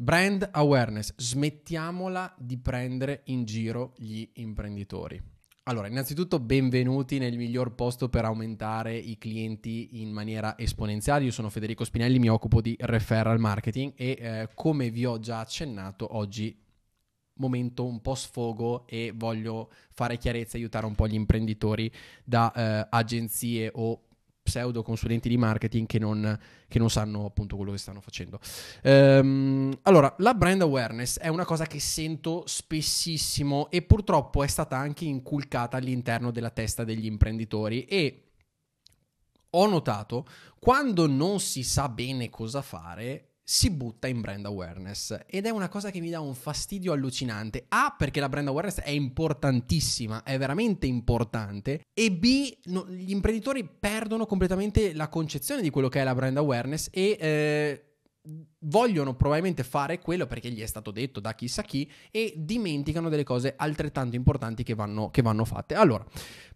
Brand awareness, smettiamola di prendere in giro gli imprenditori. Allora, innanzitutto benvenuti nel miglior posto per aumentare i clienti in maniera esponenziale. Io sono Federico Spinelli, mi occupo di referral marketing e eh, come vi ho già accennato oggi momento un po' sfogo e voglio fare chiarezza e aiutare un po' gli imprenditori da eh, agenzie o pseudo consulenti di marketing che non, che non, sanno appunto quello che stanno facendo. Ehm, allora, la brand awareness è una cosa che sento spessissimo e purtroppo è stata anche inculcata all'interno della testa degli imprenditori e ho notato quando non si sa bene cosa fare si butta in brand awareness ed è una cosa che mi dà un fastidio allucinante. A perché la brand awareness è importantissima, è veramente importante e B no, gli imprenditori perdono completamente la concezione di quello che è la brand awareness e eh, vogliono probabilmente fare quello perché gli è stato detto da chissà chi e dimenticano delle cose altrettanto importanti che vanno, che vanno fatte. Allora,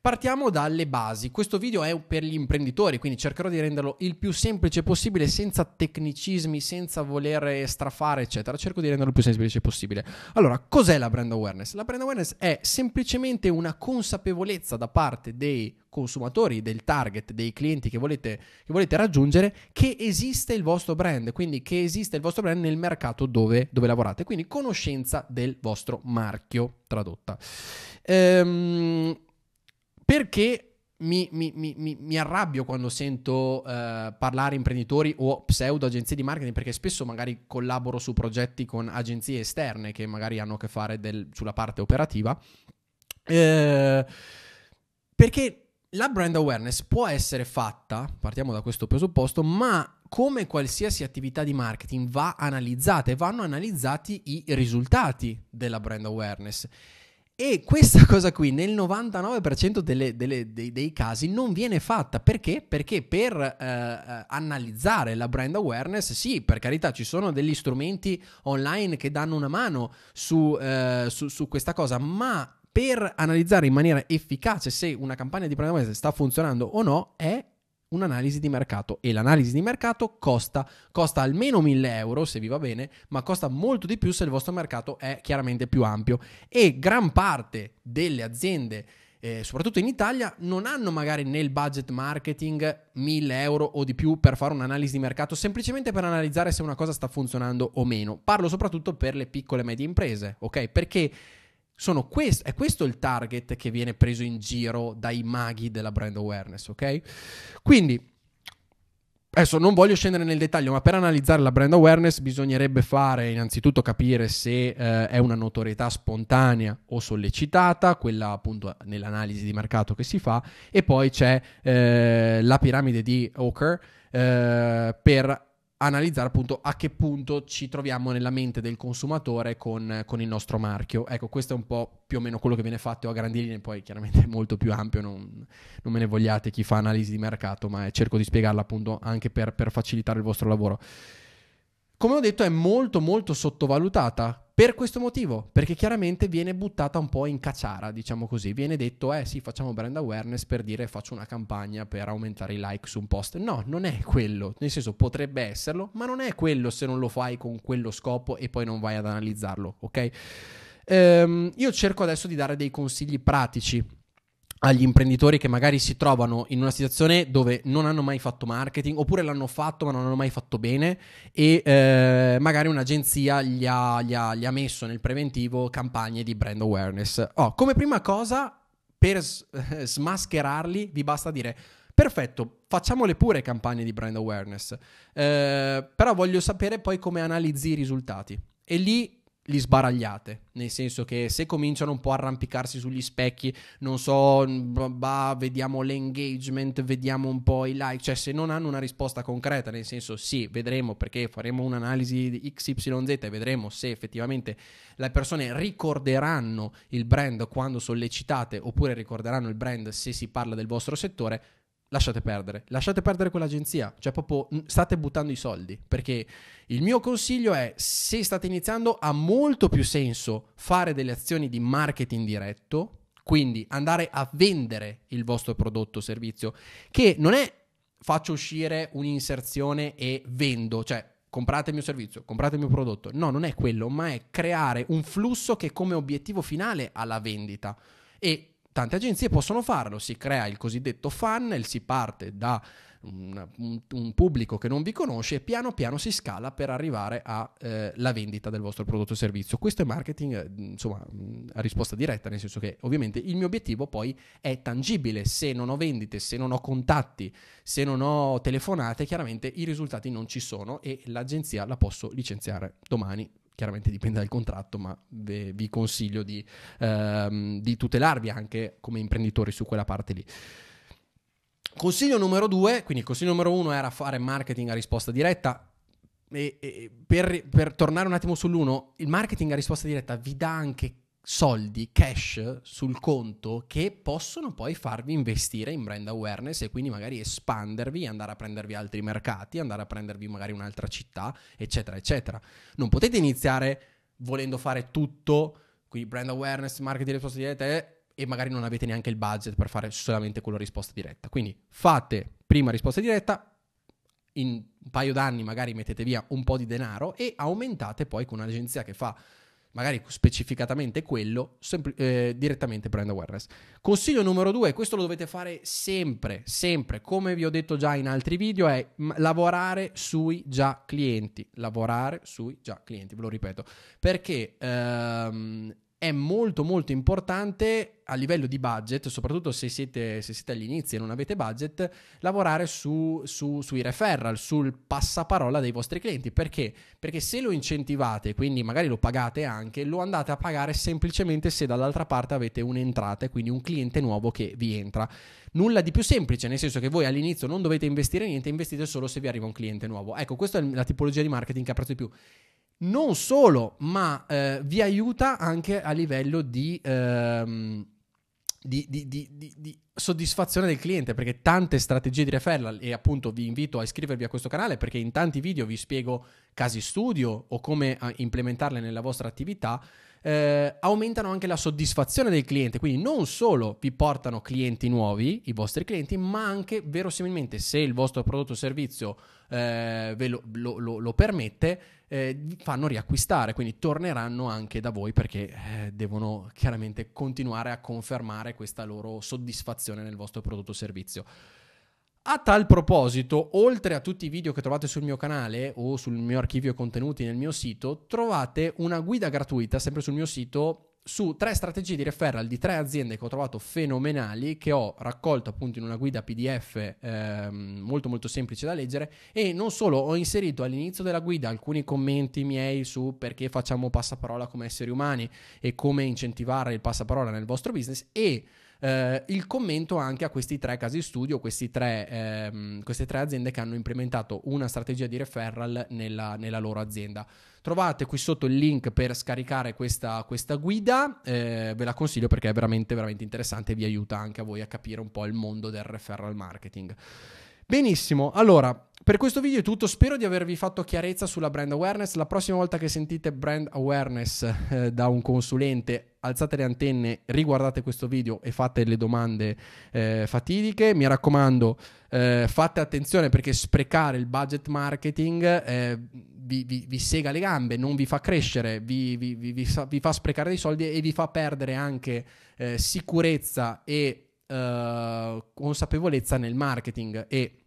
partiamo dalle basi. Questo video è per gli imprenditori, quindi cercherò di renderlo il più semplice possibile, senza tecnicismi, senza voler strafare, eccetera. Cerco di renderlo il più semplice possibile. Allora, cos'è la brand awareness? La brand awareness è semplicemente una consapevolezza da parte dei consumatori, del target, dei clienti che volete, che volete raggiungere, che esiste il vostro brand, quindi che esiste il vostro brand nel mercato dove, dove lavorate, quindi conoscenza del vostro marchio tradotta. Ehm, perché mi, mi, mi, mi, arrabbio quando sento eh, parlare imprenditori o pseudo agenzie di marketing perché spesso magari collaboro su progetti con agenzie esterne che magari hanno a che fare del, sulla parte operativa. Eh, perché la brand awareness può essere fatta, partiamo da questo presupposto, ma come qualsiasi attività di marketing va analizzata e vanno analizzati i risultati della brand awareness. E questa cosa qui nel 99% delle, delle, dei, dei, casi non viene fatta. Perché? Perché per eh, eh, analizzare la brand awareness, sì, per carità, ci sono degli strumenti online che danno una mano su, eh, su, su questa cosa, ma per analizzare in maniera efficace se una campagna di brand awareness sta funzionando o no è un'analisi di mercato e l'analisi di mercato costa, costa almeno 1000 euro se vi va bene, ma costa molto di più se il vostro mercato è chiaramente più ampio e gran parte delle aziende eh, soprattutto in Italia, non hanno magari nel budget marketing 1000 euro o di più per fare un'analisi di mercato, semplicemente per analizzare se una cosa sta funzionando o meno. Parlo soprattutto per le piccole e medie imprese, ok? Perché quest- è questo il target che viene preso in giro dai maghi della brand awareness, ok? Quindi, adesso non voglio scendere nel dettaglio, ma per analizzare la brand awareness bisognerebbe fare innanzitutto capire se eh, è una notorietà spontanea o sollecitata, quella appunto nell'analisi di mercato che si fa, e poi c'è eh, la piramide di Oker eh, per analizzare appunto a che punto ci troviamo nella mente del consumatore con, con, il nostro marchio. Ecco, questo è un po' più o meno quello che viene fatto a grandi linee, poi chiaramente è molto più ampio, non, non me ne vogliate chi fa analisi di mercato, ma cerco di spiegarla appunto anche per, per facilitare il vostro lavoro. Come ho detto è molto molto sottovalutata per questo motivo, perché chiaramente viene buttata un po' in cacciara, diciamo così. Viene detto, eh sì, facciamo brand awareness per dire faccio una campagna per aumentare i like su un post. No, non è quello. Nel senso, potrebbe esserlo, ma non è quello se non lo fai con quello scopo e poi non vai ad analizzarlo, ok? Ehm, io cerco adesso di dare dei consigli pratici agli imprenditori che magari si trovano in una situazione dove non hanno mai fatto marketing oppure l'hanno fatto ma non hanno mai fatto bene e eh, magari un'agenzia gli ha, gli, ha, gli ha, messo nel preventivo campagne di brand awareness. Oh, come prima cosa, per s- smascherarli vi basta dire perfetto, facciamole pure campagne di brand awareness, eh, però voglio sapere poi come analizzi i risultati. E lì li sbaragliate, nel senso che se cominciano un po' a arrampicarsi sugli specchi, non so, bah, vediamo l'engagement, vediamo un po' i like, cioè se non hanno una risposta concreta, nel senso sì, vedremo perché faremo un'analisi di XYZ e vedremo se effettivamente le persone ricorderanno il brand quando sollecitate oppure ricorderanno il brand se si parla del vostro settore, lasciate perdere, lasciate perdere quell'agenzia, cioè proprio state buttando i soldi, perché il mio consiglio è se state iniziando ha molto più senso fare delle azioni di marketing diretto, quindi andare a vendere il vostro prodotto o servizio, che non è faccio uscire un'inserzione e vendo, cioè comprate il mio servizio, comprate il mio prodotto. No, non è quello, ma è creare un flusso che come obiettivo finale ha la vendita. E tante agenzie possono farlo, si crea il cosiddetto funnel, si parte da un, un, pubblico che non vi conosce e piano piano si scala per arrivare alla eh, vendita del vostro prodotto o servizio. Questo è marketing, eh, insomma, a risposta diretta, nel senso che ovviamente il mio obiettivo poi è tangibile. Se non ho vendite, se non ho contatti, se non ho telefonate, chiaramente i risultati non ci sono e l'agenzia la posso licenziare domani chiaramente dipende dal contratto, ma vi consiglio di, ehm, di, tutelarvi anche come imprenditori su quella parte lì. Consiglio numero due, quindi il consiglio numero uno era fare marketing a risposta diretta. E, e per, per, tornare un attimo sull'uno, il marketing a risposta diretta vi dà anche soldi, cash sul conto che possono poi farvi investire in brand awareness e quindi magari espandervi, andare a prendervi altri mercati, andare a prendervi magari un'altra città, eccetera, eccetera. Non potete iniziare volendo fare tutto, quindi brand awareness, marketing risposta diretta e magari non avete neanche il budget per fare solamente quello risposta diretta. Quindi fate prima risposta diretta, in un paio d'anni magari mettete via un po' di denaro e aumentate poi con un'agenzia che fa magari specificatamente quello, sempl- eh, direttamente brand awareness. Consiglio numero due, questo lo dovete fare sempre, sempre, come vi ho detto già in altri video, è m- lavorare sui già clienti, lavorare sui già clienti, ve lo ripeto, perché ehm, è molto molto importante a livello di budget, soprattutto se siete, se siete agli inizi e non avete budget, lavorare su, su, sui referral, sul passaparola dei vostri clienti. Perché? Perché se lo incentivate, quindi magari lo pagate anche, lo andate a pagare semplicemente se dall'altra parte avete un'entrata, quindi un cliente nuovo che vi entra. Nulla di più semplice, nel senso che voi all'inizio non dovete investire niente, investite solo se vi arriva un cliente nuovo. Ecco, questa è la tipologia di marketing che apprezzo di più non solo, ma eh, vi aiuta anche a livello di, ehm, di, di, di, soddisfazione del cliente, perché tante strategie di referral, e appunto vi invito a iscrivervi a questo canale perché in tanti video vi spiego casi studio o come eh, implementarle nella vostra attività, eh, aumentano anche la soddisfazione del cliente, quindi non solo vi portano clienti nuovi, i vostri clienti, ma anche verosimilmente se il vostro prodotto o servizio eh, ve lo, lo, lo, lo permette, eh, fanno riacquistare, quindi torneranno anche da voi perché eh, devono chiaramente continuare a confermare questa loro soddisfazione nel vostro prodotto o servizio. A tal proposito, oltre a tutti i video che trovate sul mio canale o sul mio archivio contenuti nel mio sito, trovate una guida gratuita sempre sul mio sito su tre strategie di referral di tre aziende che ho trovato fenomenali, che ho raccolto appunto in una guida PDF ehm, molto molto semplice da leggere e non solo, ho inserito all'inizio della guida alcuni commenti miei su perché facciamo passaparola come esseri umani e come incentivare il passaparola nel vostro business e eh, il commento anche a questi tre casi studio, tre, ehm, queste tre aziende che hanno implementato una strategia di referral nella, nella loro azienda. Trovate qui sotto il link per scaricare questa, questa guida, eh, ve la consiglio perché è veramente, veramente interessante e vi aiuta anche a voi a capire un po' il mondo del referral marketing. Benissimo, allora per questo video è tutto, spero di avervi fatto chiarezza sulla brand awareness. La prossima volta che sentite brand awareness eh, da un consulente, alzate le antenne, riguardate questo video e fate le domande eh, fatidiche. Mi raccomando, eh, fate attenzione perché sprecare il budget marketing eh, vi, vi, vi, sega le gambe, non vi fa crescere, vi, vi fa sprecare dei soldi e vi fa perdere anche eh, sicurezza e eh, consapevolezza nel marketing e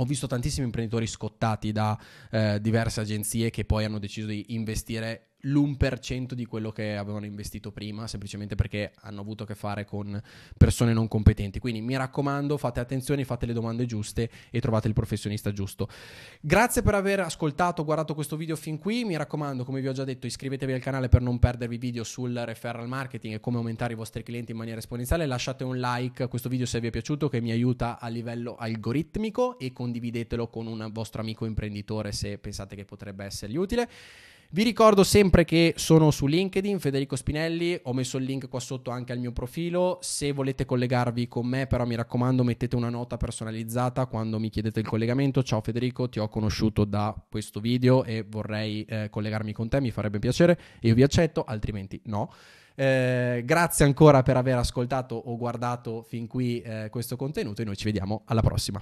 ho visto tantissimi imprenditori scottati da eh, diverse agenzie che poi hanno deciso di investire l'1% di quello che avevano investito prima, semplicemente perché hanno avuto a che fare con persone non competenti. Quindi mi raccomando, fate attenzione, fate le domande giuste e trovate il professionista giusto. Grazie per aver ascoltato, guardato questo video fin qui. Mi raccomando, come vi ho già detto, iscrivetevi al canale per non perdervi video sul referral marketing e come aumentare i vostri clienti in maniera esponenziale. Lasciate un like a questo video se vi è piaciuto, che mi aiuta a livello algoritmico e condividetelo con un vostro amico imprenditore se pensate che potrebbe essergli utile. Vi ricordo sempre che sono su LinkedIn, Federico Spinelli, ho messo il link qua sotto anche al mio profilo, se volete collegarvi con me però mi raccomando mettete una nota personalizzata quando mi chiedete il collegamento, ciao Federico ti ho conosciuto da questo video e vorrei eh, collegarmi con te, mi farebbe piacere, io vi accetto, altrimenti no. Eh, grazie ancora per aver ascoltato o guardato fin qui eh, questo contenuto e noi ci vediamo alla prossima.